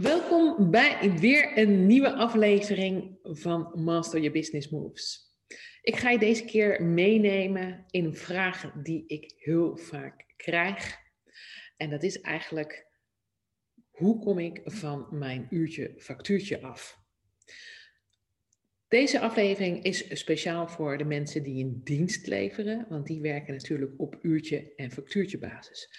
Welkom bij weer een nieuwe aflevering van Master Your Business Moves. Ik ga je deze keer meenemen in een vraag die ik heel vaak krijg. En dat is eigenlijk, hoe kom ik van mijn uurtje factuurtje af? Deze aflevering is speciaal voor de mensen die een dienst leveren, want die werken natuurlijk op uurtje en factuurtje basis.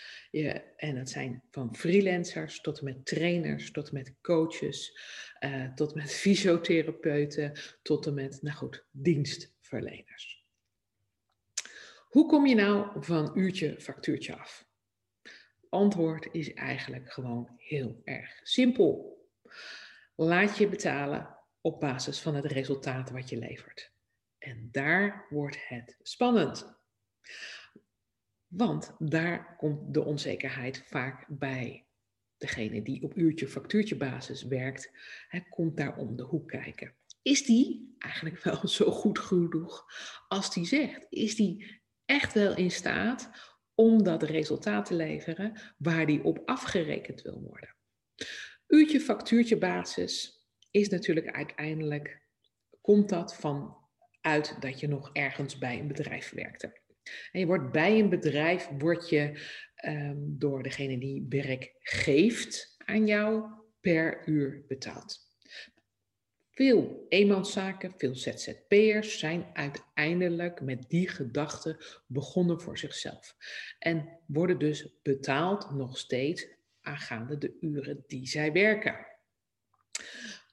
en dat zijn van freelancers tot en met trainers, tot en met coaches, uh, tot en met fysiotherapeuten, tot en met, nou goed, dienstverleners. Hoe kom je nou van uurtje factuurtje af? Antwoord is eigenlijk gewoon heel erg simpel. Laat je betalen op basis van het resultaat wat je levert. En daar wordt het spannend. Want daar komt de onzekerheid vaak bij. Degene die op uurtje-factuurtje basis werkt, hij komt daar om de hoek kijken. Is die eigenlijk wel zo goed genoeg als die zegt? Is die echt wel in staat om dat resultaat te leveren waar die op afgerekend wil worden? Uurtje-factuurtje basis is natuurlijk uiteindelijk, komt dat van uit dat je nog ergens bij een bedrijf werkte. En je wordt bij een bedrijf, word je um, door degene die werk geeft aan jou per uur betaald. Veel eenmanszaken, veel ZZP'ers zijn uiteindelijk met die gedachte begonnen voor zichzelf. En worden dus betaald nog steeds aangaande de uren die zij werken.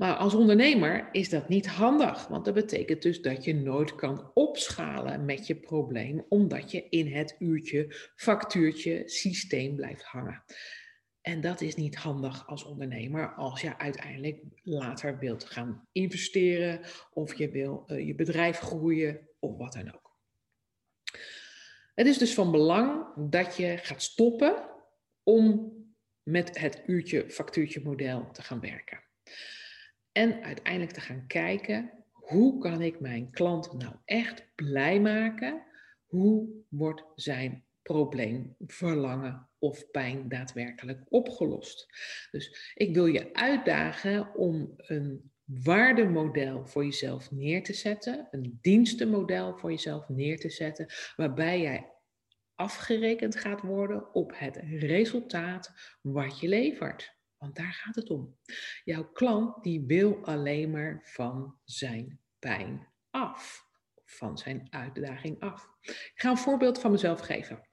Maar als ondernemer is dat niet handig, want dat betekent dus dat je nooit kan opschalen met je probleem, omdat je in het uurtje, factuurtje, systeem blijft hangen. En dat is niet handig als ondernemer als je uiteindelijk later wilt gaan investeren of je wil uh, je bedrijf groeien of wat dan ook. Het is dus van belang dat je gaat stoppen om met het uurtje-factuurtje model te gaan werken. En uiteindelijk te gaan kijken, hoe kan ik mijn klant nou echt blij maken? Hoe wordt zijn probleem, verlangen of pijn daadwerkelijk opgelost? Dus ik wil je uitdagen om een waardemodel voor jezelf neer te zetten, een dienstenmodel voor jezelf neer te zetten, waarbij jij afgerekend gaat worden op het resultaat wat je levert. Want daar gaat het om. Jouw klant die wil alleen maar van zijn pijn af. Van zijn uitdaging af. Ik ga een voorbeeld van mezelf geven.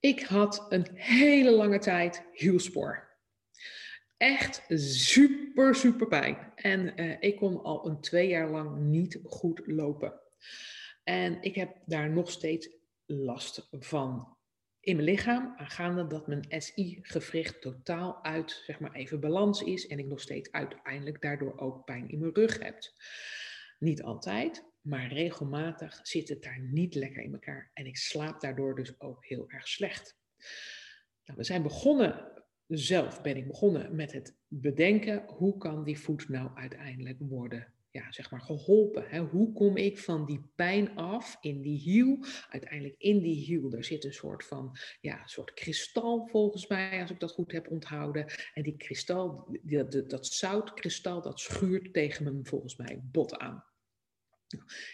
Ik had een hele lange tijd hielspoor. Echt super, super pijn. En uh, ik kon al een twee jaar lang niet goed lopen. En ik heb daar nog steeds last van in mijn lichaam, aangaande dat mijn SI-gewricht totaal uit, zeg maar even balans is en ik nog steeds uiteindelijk daardoor ook pijn in mijn rug heb. Niet altijd, maar regelmatig zit het daar niet lekker in elkaar en ik slaap daardoor dus ook heel erg slecht. Nou, we zijn begonnen, zelf ben ik begonnen met het bedenken, hoe kan die voet nou uiteindelijk worden ja, zeg maar geholpen. Hè? Hoe kom ik van die pijn af in die hiel? Uiteindelijk in die hiel, daar zit een soort van, ja, soort kristal volgens mij, als ik dat goed heb onthouden. En die kristal, dat, dat zoutkristal, dat schuurt tegen mijn volgens mij bot aan.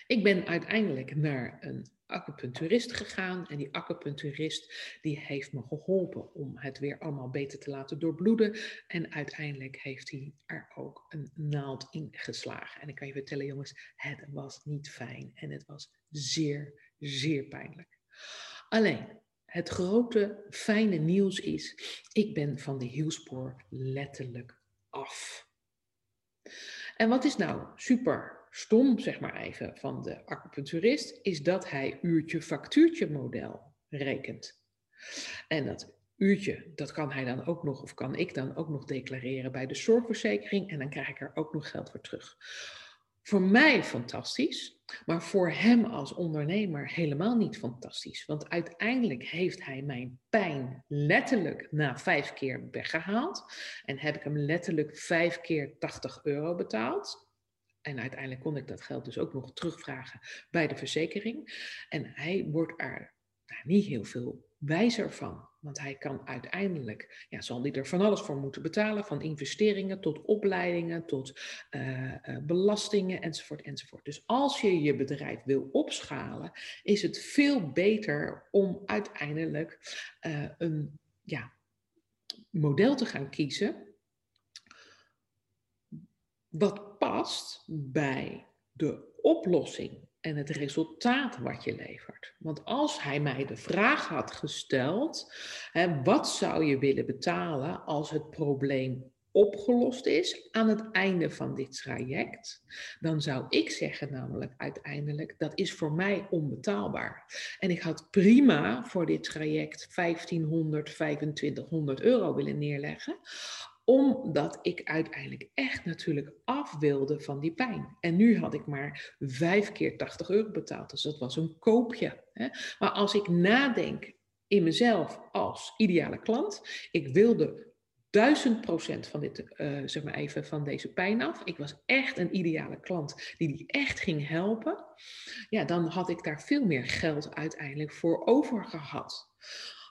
Ik ben uiteindelijk naar een acupuncturist gegaan en die acupuncturist die heeft me geholpen om het weer allemaal beter te laten doorbloeden en uiteindelijk heeft hij er ook een naald in geslagen. En ik kan je vertellen jongens, het was niet fijn en het was zeer, zeer pijnlijk. Alleen, het grote fijne nieuws is, ik ben van de hielspoor letterlijk af. En wat is nou super stom, zeg maar even, van de acupuncturist, is dat hij uurtje-factuurtje model rekent. En dat uurtje, dat kan hij dan ook nog, of kan ik dan ook nog declareren bij de zorgverzekering en dan krijg ik er ook nog geld voor terug. Voor mij fantastisch, maar voor hem als ondernemer helemaal niet fantastisch. Want uiteindelijk heeft hij mijn pijn letterlijk na vijf keer weggehaald. En heb ik hem letterlijk vijf keer 80 euro betaald. En uiteindelijk kon ik dat geld dus ook nog terugvragen bij de verzekering. En hij wordt er nou, niet heel veel wijzer van. Want hij kan uiteindelijk, ja, zal hij er van alles voor moeten betalen, van investeringen tot opleidingen, tot uh, uh, belastingen enzovoort enzovoort. Dus als je je bedrijf wil opschalen, is het veel beter om uiteindelijk uh, een ja, model te gaan kiezen wat past bij de oplossing en het resultaat wat je levert. Want als hij mij de vraag had gesteld, hè, wat zou je willen betalen als het probleem opgelost is aan het einde van dit traject, dan zou ik zeggen namelijk uiteindelijk, dat is voor mij onbetaalbaar. En ik had prima voor dit traject 1500, 2500 euro willen neerleggen, omdat ik uiteindelijk echt natuurlijk af wilde van die pijn. En nu had ik maar vijf keer 80 euro betaald, dus dat was een koopje. Hè? Maar als ik nadenk in mezelf als ideale klant, ik wilde duizend procent van dit, uh, zeg maar even, van deze pijn af. Ik was echt een ideale klant die die echt ging helpen. Ja, dan had ik daar veel meer geld uiteindelijk voor over gehad.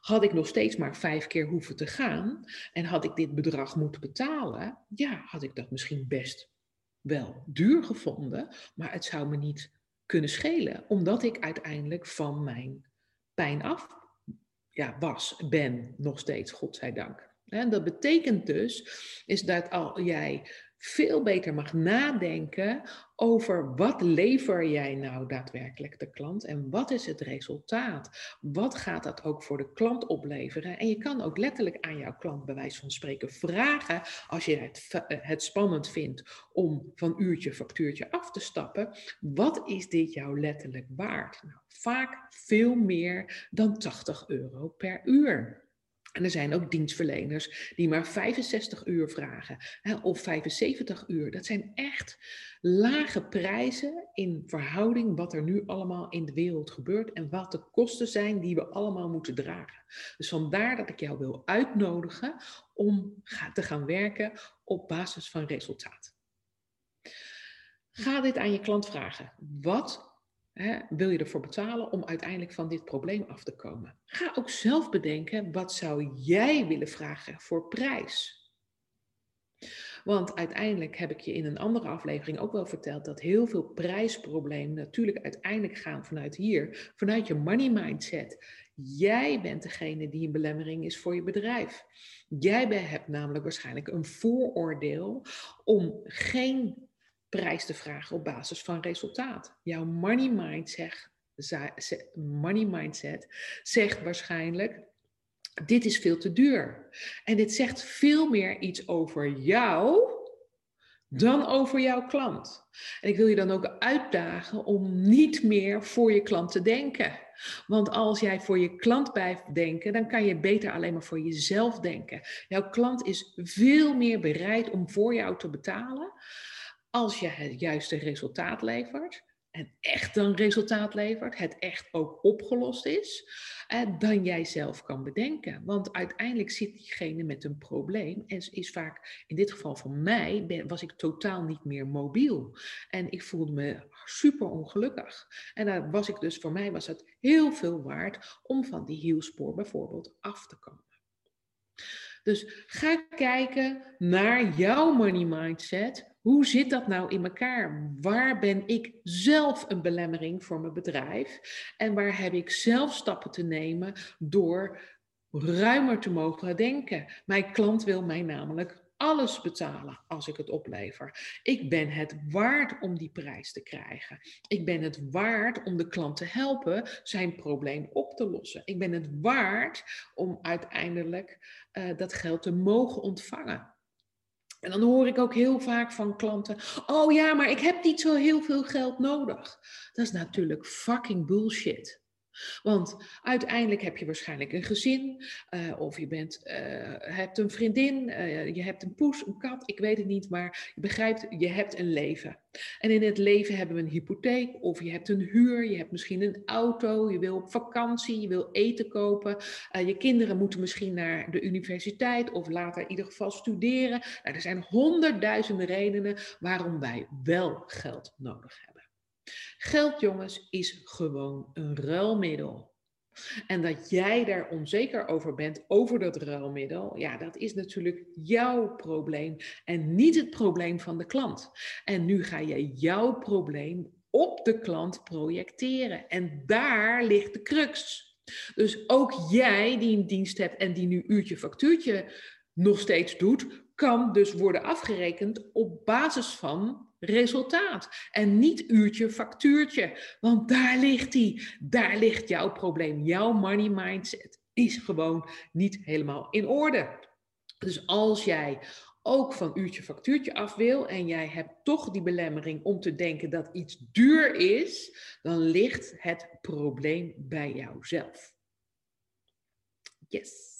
Had ik nog steeds maar vijf keer hoeven te gaan en had ik dit bedrag moeten betalen, ja, had ik dat misschien best wel duur gevonden, maar het zou me niet kunnen schelen, omdat ik uiteindelijk van mijn pijn af ja, was, ben nog steeds, godzijdank. En dat betekent dus is dat al jij veel beter mag nadenken over wat lever jij nou daadwerkelijk de klant en wat is het resultaat? Wat gaat dat ook voor de klant opleveren? En je kan ook letterlijk aan jouw klant bij wijze van spreken vragen als je het, het spannend vindt om van uurtje factuurtje af te stappen. Wat is dit jou letterlijk waard? Nou, vaak veel meer dan 80 euro per uur. En er zijn ook dienstverleners die maar 65 uur vragen hè, of 75 uur. Dat zijn echt lage prijzen in verhouding wat er nu allemaal in de wereld gebeurt en wat de kosten zijn die we allemaal moeten dragen. Dus vandaar dat ik jou wil uitnodigen om te gaan werken op basis van resultaat. Ga dit aan je klant vragen. Wat wil je ervoor betalen om uiteindelijk van dit probleem af te komen? Ga ook zelf bedenken, wat zou jij willen vragen voor prijs? Want uiteindelijk heb ik je in een andere aflevering ook wel verteld dat heel veel prijsproblemen natuurlijk uiteindelijk gaan vanuit hier, vanuit je money mindset. Jij bent degene die een belemmering is voor je bedrijf. Jij hebt namelijk waarschijnlijk een vooroordeel om geen prijs te vragen op basis van resultaat. Jouw money mindset, money mindset zegt waarschijnlijk, dit is veel te duur. En dit zegt veel meer iets over jou dan over jouw klant. En ik wil je dan ook uitdagen om niet meer voor je klant te denken. Want als jij voor je klant blijft denken, dan kan je beter alleen maar voor jezelf denken. Jouw klant is veel meer bereid om voor jou te betalen als je het juiste resultaat levert, en echt een resultaat levert, het echt ook opgelost is, eh, dan jij zelf kan bedenken. Want uiteindelijk zit diegene met een probleem en is vaak, in dit geval van mij, was ik totaal niet meer mobiel. En ik voelde me super ongelukkig. En daar was ik dus, voor mij was het heel veel waard om van die hielspoor bijvoorbeeld af te komen. Dus ga kijken naar jouw money mindset. Hoe zit dat nou in elkaar? Waar ben ik zelf een belemmering voor mijn bedrijf? En waar heb ik zelf stappen te nemen door ruimer te mogen denken? Mijn klant wil mij namelijk alles betalen als ik het oplever. Ik ben het waard om die prijs te krijgen. Ik ben het waard om de klant te helpen zijn probleem op te lossen. Ik ben het waard om uiteindelijk uh, dat geld te mogen ontvangen. En dan hoor ik ook heel vaak van klanten: Oh ja, maar ik heb niet zo heel veel geld nodig. Dat is natuurlijk fucking bullshit. Want uiteindelijk heb je waarschijnlijk een gezin, uh, of je bent, uh, hebt een vriendin, uh, je hebt een poes, een kat, ik weet het niet, maar je begrijpt, je hebt een leven. En in het leven hebben we een hypotheek, of je hebt een huur, je hebt misschien een auto, je wil op vakantie, je wil eten kopen, je kinderen moeten misschien naar de universiteit of later in ieder geval studeren. Nou, er zijn honderdduizenden redenen waarom wij wel geld nodig hebben. Geld, jongens, is gewoon een ruilmiddel. En dat jij daar onzeker over bent, over dat ruilmiddel, ja, dat is natuurlijk jouw probleem en niet het probleem van de klant. En nu ga je jouw probleem op de klant projecteren. En daar ligt de crux. Dus ook jij die een dienst hebt en die nu uurtje factuurtje nog steeds doet, kan dus worden afgerekend op basis van resultaat. En niet uurtje, factuurtje. Want daar ligt die. Daar ligt jouw probleem. Jouw money mindset is gewoon niet helemaal in orde. Dus als jij ook van uurtje, factuurtje af wil en jij hebt toch die belemmering om te denken dat iets duur is, dan ligt het probleem bij jouzelf. Yes.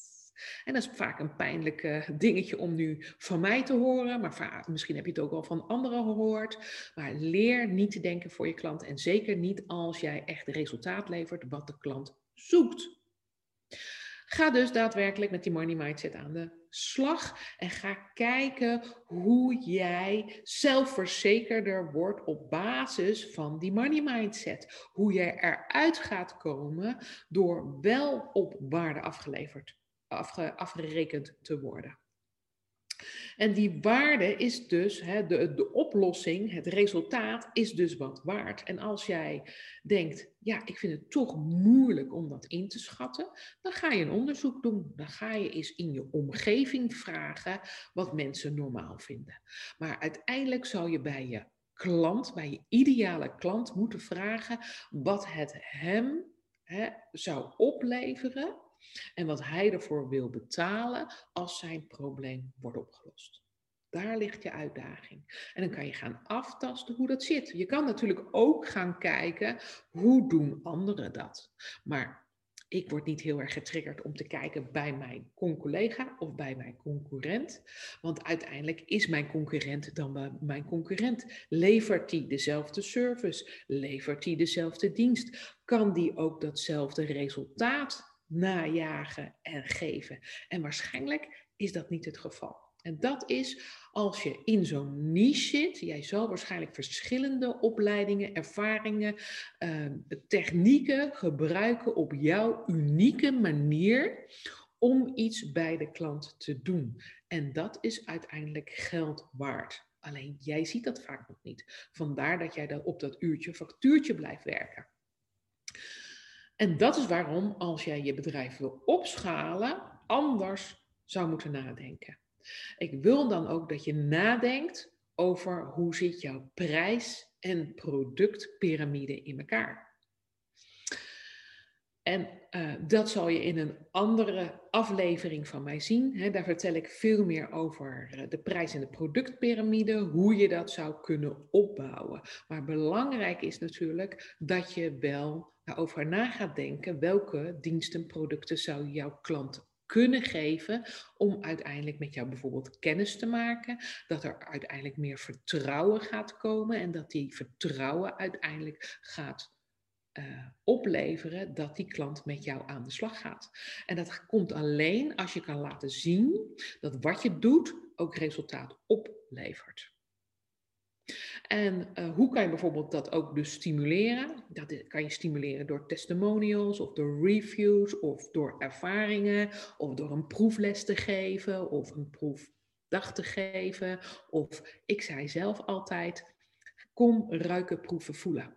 En dat is vaak een pijnlijk eh, dingetje om nu van mij te horen, maar misschien heb je het ook al van anderen gehoord. Maar leer niet te denken voor je klant en zeker niet als jij echt resultaat levert wat de klant zoekt. Ga dus daadwerkelijk met die money mindset aan de slag en ga kijken hoe jij zelfverzekerder wordt op basis van die money mindset. Hoe jij eruit gaat komen door wel op waarde afgeleverd afge, afgerekend te worden. En die waarde is dus, hè, de, de oplossing, het resultaat is dus wat waard. En als jij denkt, ja, ik vind het toch moeilijk om dat in te schatten, dan ga je een onderzoek doen. Dan ga je eens in je omgeving vragen wat mensen normaal vinden. Maar uiteindelijk zou je bij je klant, bij je ideale klant moeten vragen wat het hem hè, zou opleveren en wat hij ervoor wil betalen als zijn probleem wordt opgelost. Daar ligt je uitdaging. En dan kan je gaan aftasten hoe dat zit. Je kan natuurlijk ook gaan kijken hoe doen anderen dat. Maar ik word niet heel erg getriggerd om te kijken bij mijn collega of bij mijn concurrent. Want uiteindelijk is mijn concurrent dan mijn concurrent. Levert die dezelfde service? Levert die dezelfde dienst? Kan die ook datzelfde resultaat najagen en geven. En waarschijnlijk is dat niet het geval. En dat is als je in zo'n niche zit. Jij zal waarschijnlijk verschillende opleidingen, ervaringen, uh, technieken gebruiken op jouw unieke manier om iets bij de klant te doen. En dat is uiteindelijk geld waard. Alleen jij ziet dat vaak nog niet. Vandaar dat jij dan op dat uurtje factuurtje blijft werken. En dat is waarom, als jij je bedrijf wil opschalen, anders zou moeten nadenken. Ik wil dan ook dat je nadenkt over hoe zit jouw prijs- en productpyramide in elkaar. En uh, dat zal je in een andere aflevering van mij zien. daar vertel ik veel meer over eh, de prijs- en de productpyramide, hoe je dat zou kunnen opbouwen. Maar belangrijk is natuurlijk dat je wel daarover na gaat denken welke diensten, producten zou jouw klant kunnen geven om uiteindelijk met jou bijvoorbeeld kennis te maken, dat er uiteindelijk meer vertrouwen gaat komen en dat die vertrouwen uiteindelijk gaat uh, opleveren dat die klant met jou aan de slag gaat. En dat komt alleen als je kan laten zien dat wat je doet ook resultaat oplevert. En uh, hoe kan je bijvoorbeeld dat ook dus stimuleren? Dat kan je stimuleren door testimonials of door reviews of door ervaringen of door een proefles te geven of een proefdag te geven. Of ik zei zelf altijd, kom ruiken, proeven, voelen.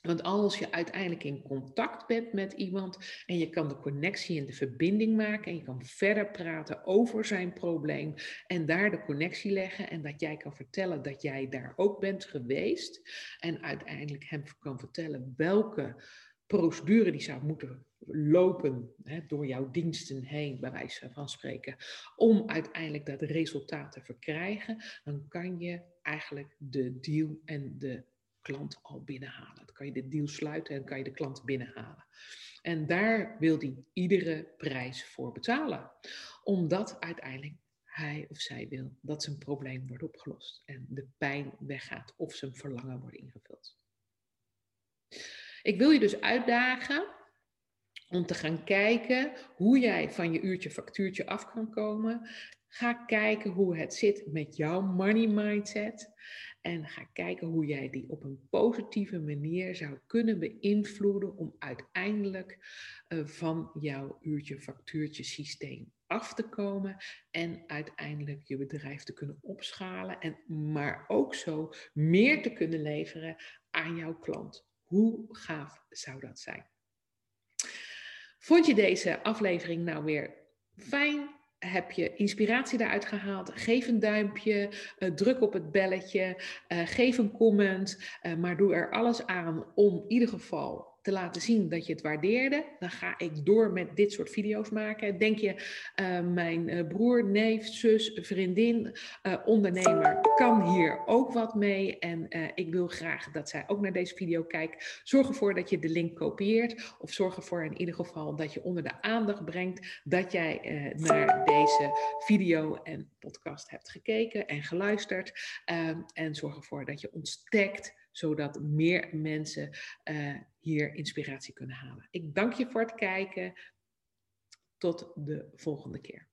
Want als je uiteindelijk in contact bent met iemand en je kan de connectie en de verbinding maken en je kan verder praten over zijn probleem en daar de connectie leggen en dat jij kan vertellen dat jij daar ook bent geweest en uiteindelijk hem kan vertellen welke procedure die zou moeten lopen hè, door jouw diensten heen, bij wijze van spreken, om uiteindelijk dat resultaat te verkrijgen, dan kan je eigenlijk de deal en de klant al binnenhalen. Dan kan je de deal sluiten en kan je de klant binnenhalen. En daar wil hij iedere prijs voor betalen. Omdat uiteindelijk hij of zij wil dat zijn probleem wordt opgelost. En de pijn weggaat of zijn verlangen wordt ingevuld. Ik wil je dus uitdagen om te gaan kijken hoe jij van je uurtje factuurtje af kan komen. Ga kijken hoe het zit met jouw money mindset. En ga kijken hoe jij die op een positieve manier zou kunnen beïnvloeden om uiteindelijk uh, van jouw uurtje factuurtje systeem af te komen en uiteindelijk je bedrijf te kunnen opschalen en maar ook zo meer te kunnen leveren aan jouw klant. Hoe gaaf zou dat zijn? Vond je deze aflevering nou weer fijn? Heb je inspiratie daaruit gehaald? Geef een duimpje, uh, druk op het belletje, uh, geef een comment, uh, maar doe er alles aan om in ieder geval te laten zien dat je het waardeerde, dan ga ik door met dit soort video's maken. Denk je, uh, mijn uh, broer, neef, zus, vriendin, uh, ondernemer kan hier ook wat mee en ik wil graag dat zij ook naar deze video kijkt. Zorg ervoor dat je de link kopieert of zorg ervoor in ieder geval dat je onder de aandacht brengt dat jij naar deze video en podcast hebt gekeken en geluisterd. Ehm, en zorg ervoor dat je ontdekt zodat meer mensen hier inspiratie kunnen halen. Ik dank je voor het kijken. Tot de volgende keer.